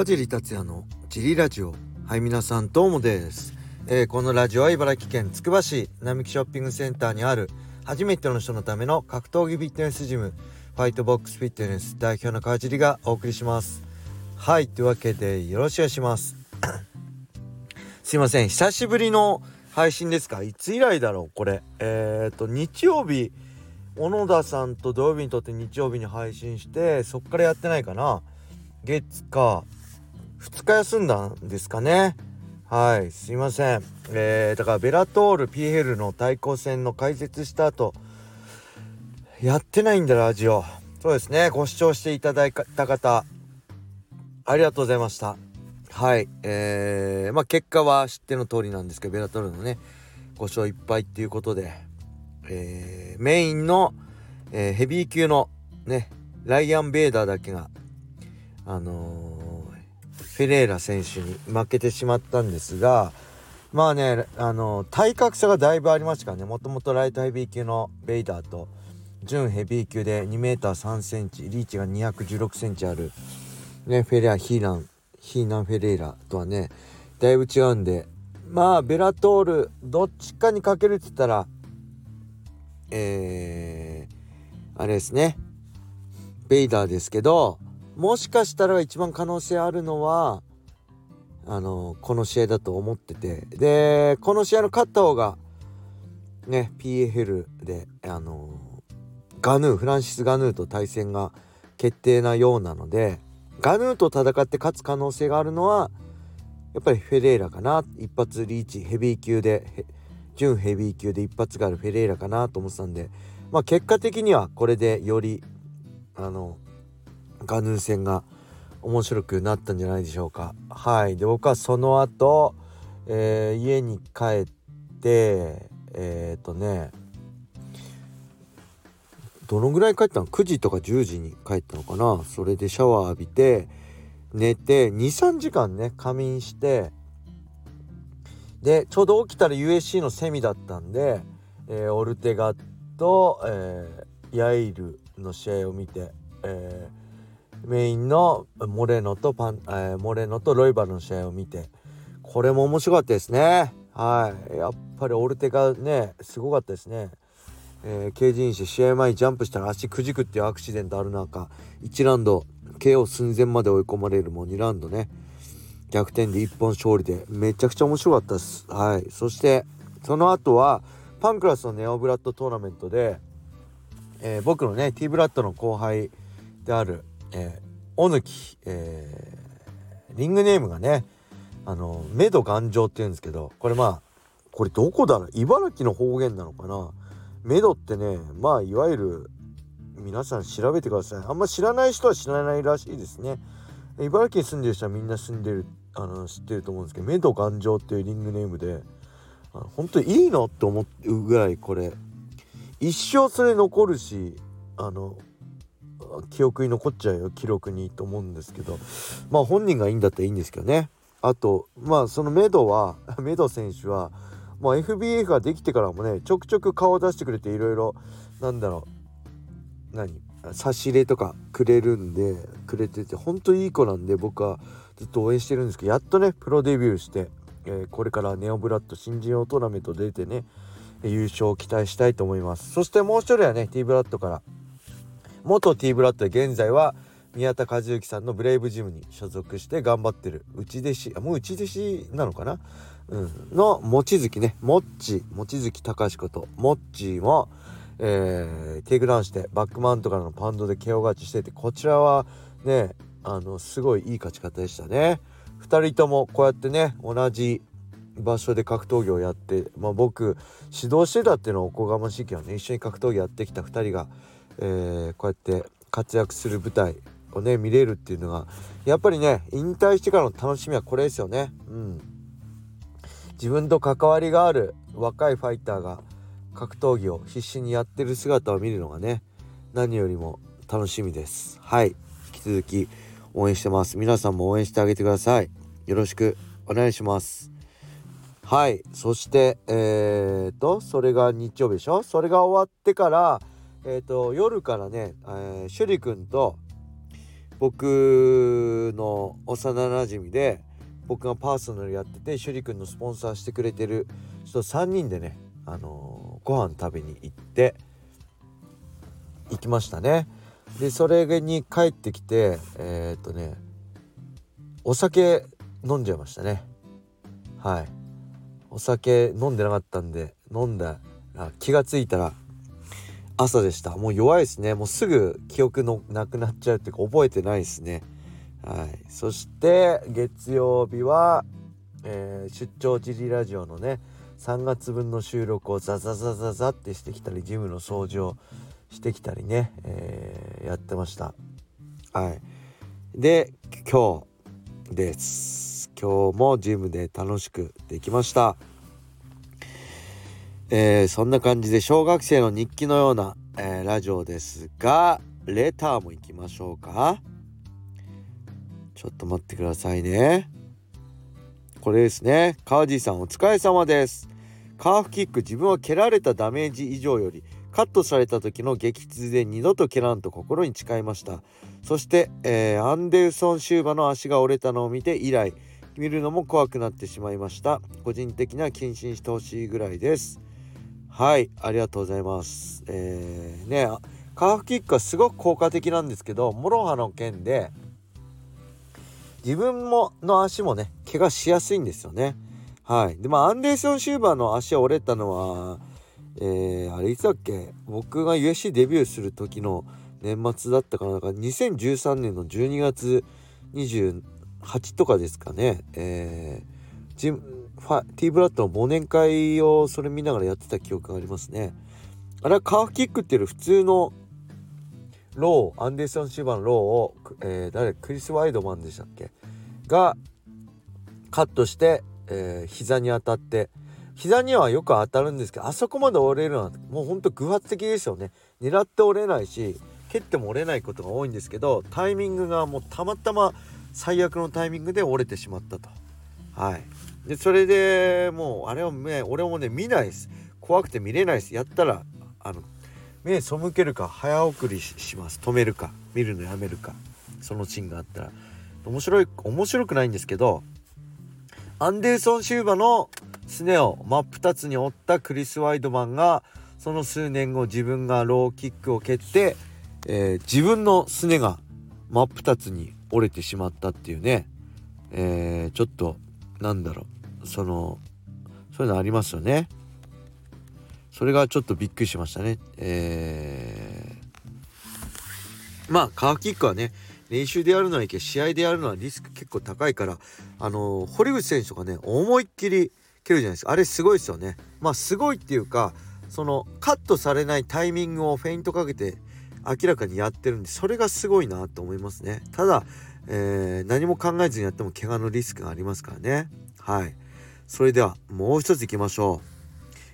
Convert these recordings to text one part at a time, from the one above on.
川尻達也のジリラジオ。はい皆さんどうもです、えー、このラジオは茨城県つくば市並木ショッピングセンターにある初めての人のための格闘技フィットネスジムファイトボックスフィットネス代表の川尻がお送りします。はいというわけでよろしくお願いします。すいません。久しぶりの配信ですか？いつ以来だろうこれ。えっ、ー、と日曜日小野田さんと土曜日にとって日曜日に配信してそっからやってないかな。月か。2日休んだんですかね。はいすいません。えー、だからベラトール PL の対抗戦の解説した後やってないんだラジオ。そうですねご視聴していただいた方ありがとうございました。はいえー、まあ結果は知っての通りなんですけどベラトールのね5勝1敗っていうことでえー、メインの、えー、ヘビー級のねライアン・ベーダーだけがあのー、フェレーラ選手に負けてしまったんですがまあねあの、体格差がだいぶありましたからね。もともとライトヘビー級のベイダーと準ヘビー級で 2m3 センチリーチが216センチあるねフェレアヒーランヒーナン・フェレーラとはねだいぶ違うんでまあベラトールどっちかにかけるって言ったらえー、あれですね。ベイダーですけどもしかしたら一番可能性あるのはあのこの試合だと思ってて。でこの試合の勝った方がね PFL であのガヌーフランシス・ガヌーと対戦が決定なようなのでガヌーと戦って勝つ可能性があるのはやっぱりフェレーラかな。一発リーチヘビー級で準ヘビー級で一発があるフェレーラかなと思ってたんでまあ結果的にはこれでよりあのガヌー戦が面白くなったんじゃないでしょうか。はい。で僕はその後、えー、家に帰ってえっ、ー、とねどのぐらい帰ったの ?9 時とか10時に帰ったのかな？それでシャワー浴びて寝て23時間ね仮眠してでちょうど起きたら USC のセミだったんで、えー、オルテガと、えー、ヤイルの試合を見て、えーメインのモレノとパン、えー、モレノとロイバルの試合を見てこれも面白かったですね。はい。やっぱりオルテがねすごかったですね。えー、ケージインして試合前にジャンプしたら足くじくっていうアクシデントある中1ラウンド KO 寸前まで追い込まれるもう2ラウンドね。逆転で1本勝利でめちゃくちゃ面白かったです。はい。そしてその後はパンクラスのネオブラッドトーナメントで、えー、僕のね T ブラッドの後輩であるえー、おぬき、えー、リングネームがねあのメド頑丈っていうんですけどこれまあこれどこだろう？茨城の方言なのかな？メドってねまあいわゆる皆さん調べてください。あんま知らない人は知らないらしいですね。茨城に住んでる人はみんな住んでるあの知ってると思うんですけどメド頑丈っていうリングネームで本当にいいの？って思うぐらいこれ一生それ残るしあの記憶に残っちゃうよ記録にと思うんですけど。まあ本人がいいんだったらいいんですけどね。あとまあそのメドは メド選手はまあ FBF ができてからもねちょくちょく顔を出してくれていろいろなんだろう何差し入れとかくれるんでくれててほんといい子なんで僕はずっと応援してるんですけどやっとねプロデビューして、えー、これからネオブラッド新人王トーナメント出てね優勝を期待したいと思います。そしてもう一人はね T ブラッドから元 T ブラッドで現在は宮田和幸さんのブレイブジムに所属して頑張ってる。内弟子もう内弟子なのかな、うん、の望月ね。もっち望月隆こと。もっちも、えー、テイクダウンしてバックマウントからのパウンドで KO 勝ちしててこちらはねあのすごいいい勝ち方でしたね。2人ともこうやってね同じ場所で格闘技をやって、まあ、僕指導してたっていうのはおこがましいけどね。一緒に格闘技やってきた2人がえー、こうやって活躍する舞台をね見れるっていうのがやっぱりね引退してからの楽しみはこれですよね。うん、自分と関わりがある若いファイターが格闘技を必死にやってる姿を見るのがね何よりも楽しみです。はい引き続き応援してます。皆さんも応援してあげてください。よろしくお願いします。はい。そして、えーと、それが日曜日でしょ？それが終わってから、えっ、ー、と夜からね、えー、趣里くんと僕の幼なじみで僕がパーソナルやってて趣里くんのスポンサーしてくれてる人3人でねあのー、ご飯食べに行って行きましたね。でそれに帰ってきてえー、っとねお酒飲んじゃいましたね。はい。お酒飲んでなかったんで飲んだら気が付いたら朝でした。もう弱いですね。もうすぐ記憶のなくなっちゃうっていうか覚えてないですね。はい。そして月曜日は、えー、出張チリラジオのね3月分の収録をザザザザザってしてきたりジムの掃除をしてきたりね、えー、やってました。はい。で今日です。今日もジムで楽しくできました。えー、そんな感じで小学生の日記のような、えー、ラジオですがレターも行きましょうか。ちょっと待ってくださいね。これですね。川地さんお疲れ様です。カーフキック自分は蹴られたダメージ以上よりカットされた時の激痛で二度と蹴らんと心に誓いました。そして、えー、アンデルソン・シューバの足が折れたのを見て以来見るのも怖くなってしまいました。個人的には謹慎してほしいぐらいです。はいありがとうございます。えー、ねカーフキックはすごく効果的なんですけど諸刃の剣で自分の足もね怪我しやすいんですよね。はい。でまあアンデーソン・シューバーの足折れたのはえー、あれいつだっけ？僕が UFC デビューする時の年末だったかな。なんか2013年の12月28とかですかね。えー、ジムファ T ブラッドの忘年会をそれ見ながらやってた記憶がありますね。あれはカーフキックっていう普通のローアンデーソン・シューバーのローを、えー、誰クリス・ワイドマンでしたっけ？がカットして、えー、膝に当たって。膝にはよく当たるんですけどあそこまで折れるのはもうほんと偶発的ですよね。狙って折れないし蹴っても折れないことが多いんですけどタイミングがもうたまたま最悪のタイミングで折れてしまったと。はい。でそれでもうあれはね俺もね見ないです。怖くて見れないです。やったらあの目背けるか早送りします。止めるか見るのやめるか。そのシーンがあったら。面白い面白くないんですけどアンデルソン・シューバのすねを真っ二つに折ったクリス・ワイドマンがその数年後自分がローキックを蹴って、えー、自分のすねが真っ二つに折れてしまったっていうね、えー、ちょっとなんだろう。そのそういうのありますよね。それがちょっとびっくりしましたね。えー、まあカーキックはね練習でやるのはいけ試合でやるのはリスク結構高いからあの堀口選手とかね思いっきり蹴るじゃないですか。あれすごいですよね。まあすごいっていうかそのカットされないタイミングをフェイントかけて明らかにやってるんでそれがすごいなと思いますね。ただえー、何も考えずにやっても怪我のリスクがありますからね。はい。それではもう一ついきましょう。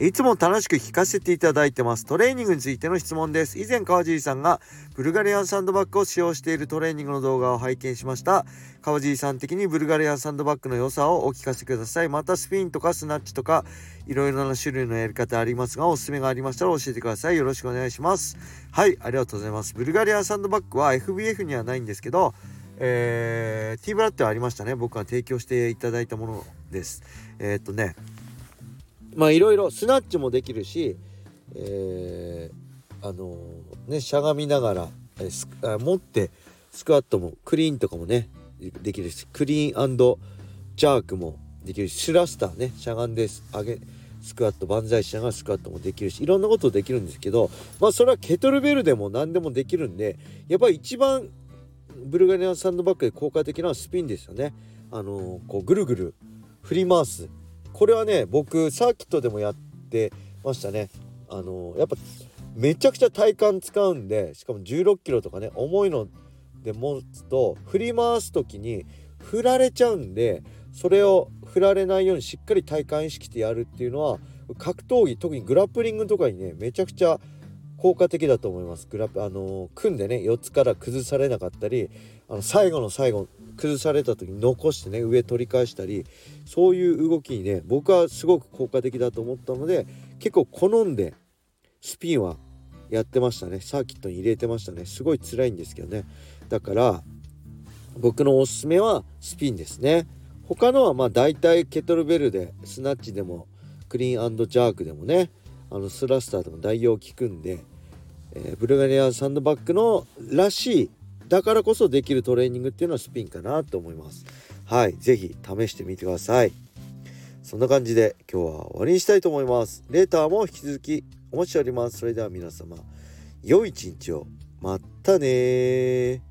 いつも楽しく聞かせていただいてます。トレーニングについての質問です。以前川尻さんがブルガリアンサンドバッグを使用しているトレーニングの動画を拝見しました。川尻さん的にブルガリアンサンドバッグの良さをお聞かせください。またスピンとかスナッチとかいろいろな種類のやり方ありますがおすすめがありましたら教えてください。よろしくお願いします。はいありがとうございます。ブルガリアンサンドバッグは FBF にはないんですけどえー、T ブラッドはありましたね。僕が提供していただいたものです。えー、っとねまあいろいろスナッチもできるしえー、あのー、ねしゃがみながら、えー、持ってスクワットもクリーンとかもねできるしクリーンジャークもできるしシュラスターねしゃがんで上げスクワット万歳しながらスクワットもできるしいろんなことできるんですけどまあそれはケトルベルでも何でもできるんでやっぱり一番ブルガリアンサンドバッグで効果的なスピンですよね。あのこうぐるぐる振り回す。これはね僕サーキットでもやってましたね。あのやっぱめちゃくちゃ体幹使うんでしかも1 6キロとかね重いので持つと振り回す時に振られちゃうんでそれを振られないようにしっかり体幹意識してやるっていうのは格闘技特にグラップリングとかにねめちゃくちゃ効果的だと思います。グラップあの組んでね4つから崩されなかったりあの最後の最後崩された時に残してね上取り返したりそういう動きにね僕はすごく効果的だと思ったので結構好んでスピンはやってましたね。サーキットに入れてましたね。すごい辛いんですけどね。だから僕のおすすめはスピンですね。他のはまあ大体ケトルベルでスナッチでもクリーンジャークでもねあのスラスターでも代用効くんで、えー、ブルガリアンサンドバッグのらしいだからこそできるトレーニングっていうのはスピンかなと思います。はい是非試してみてください。そんな感じで今日は終わりにしたいと思います。レーターも引き続きお待ちしております。それでは皆様良い一日を。またね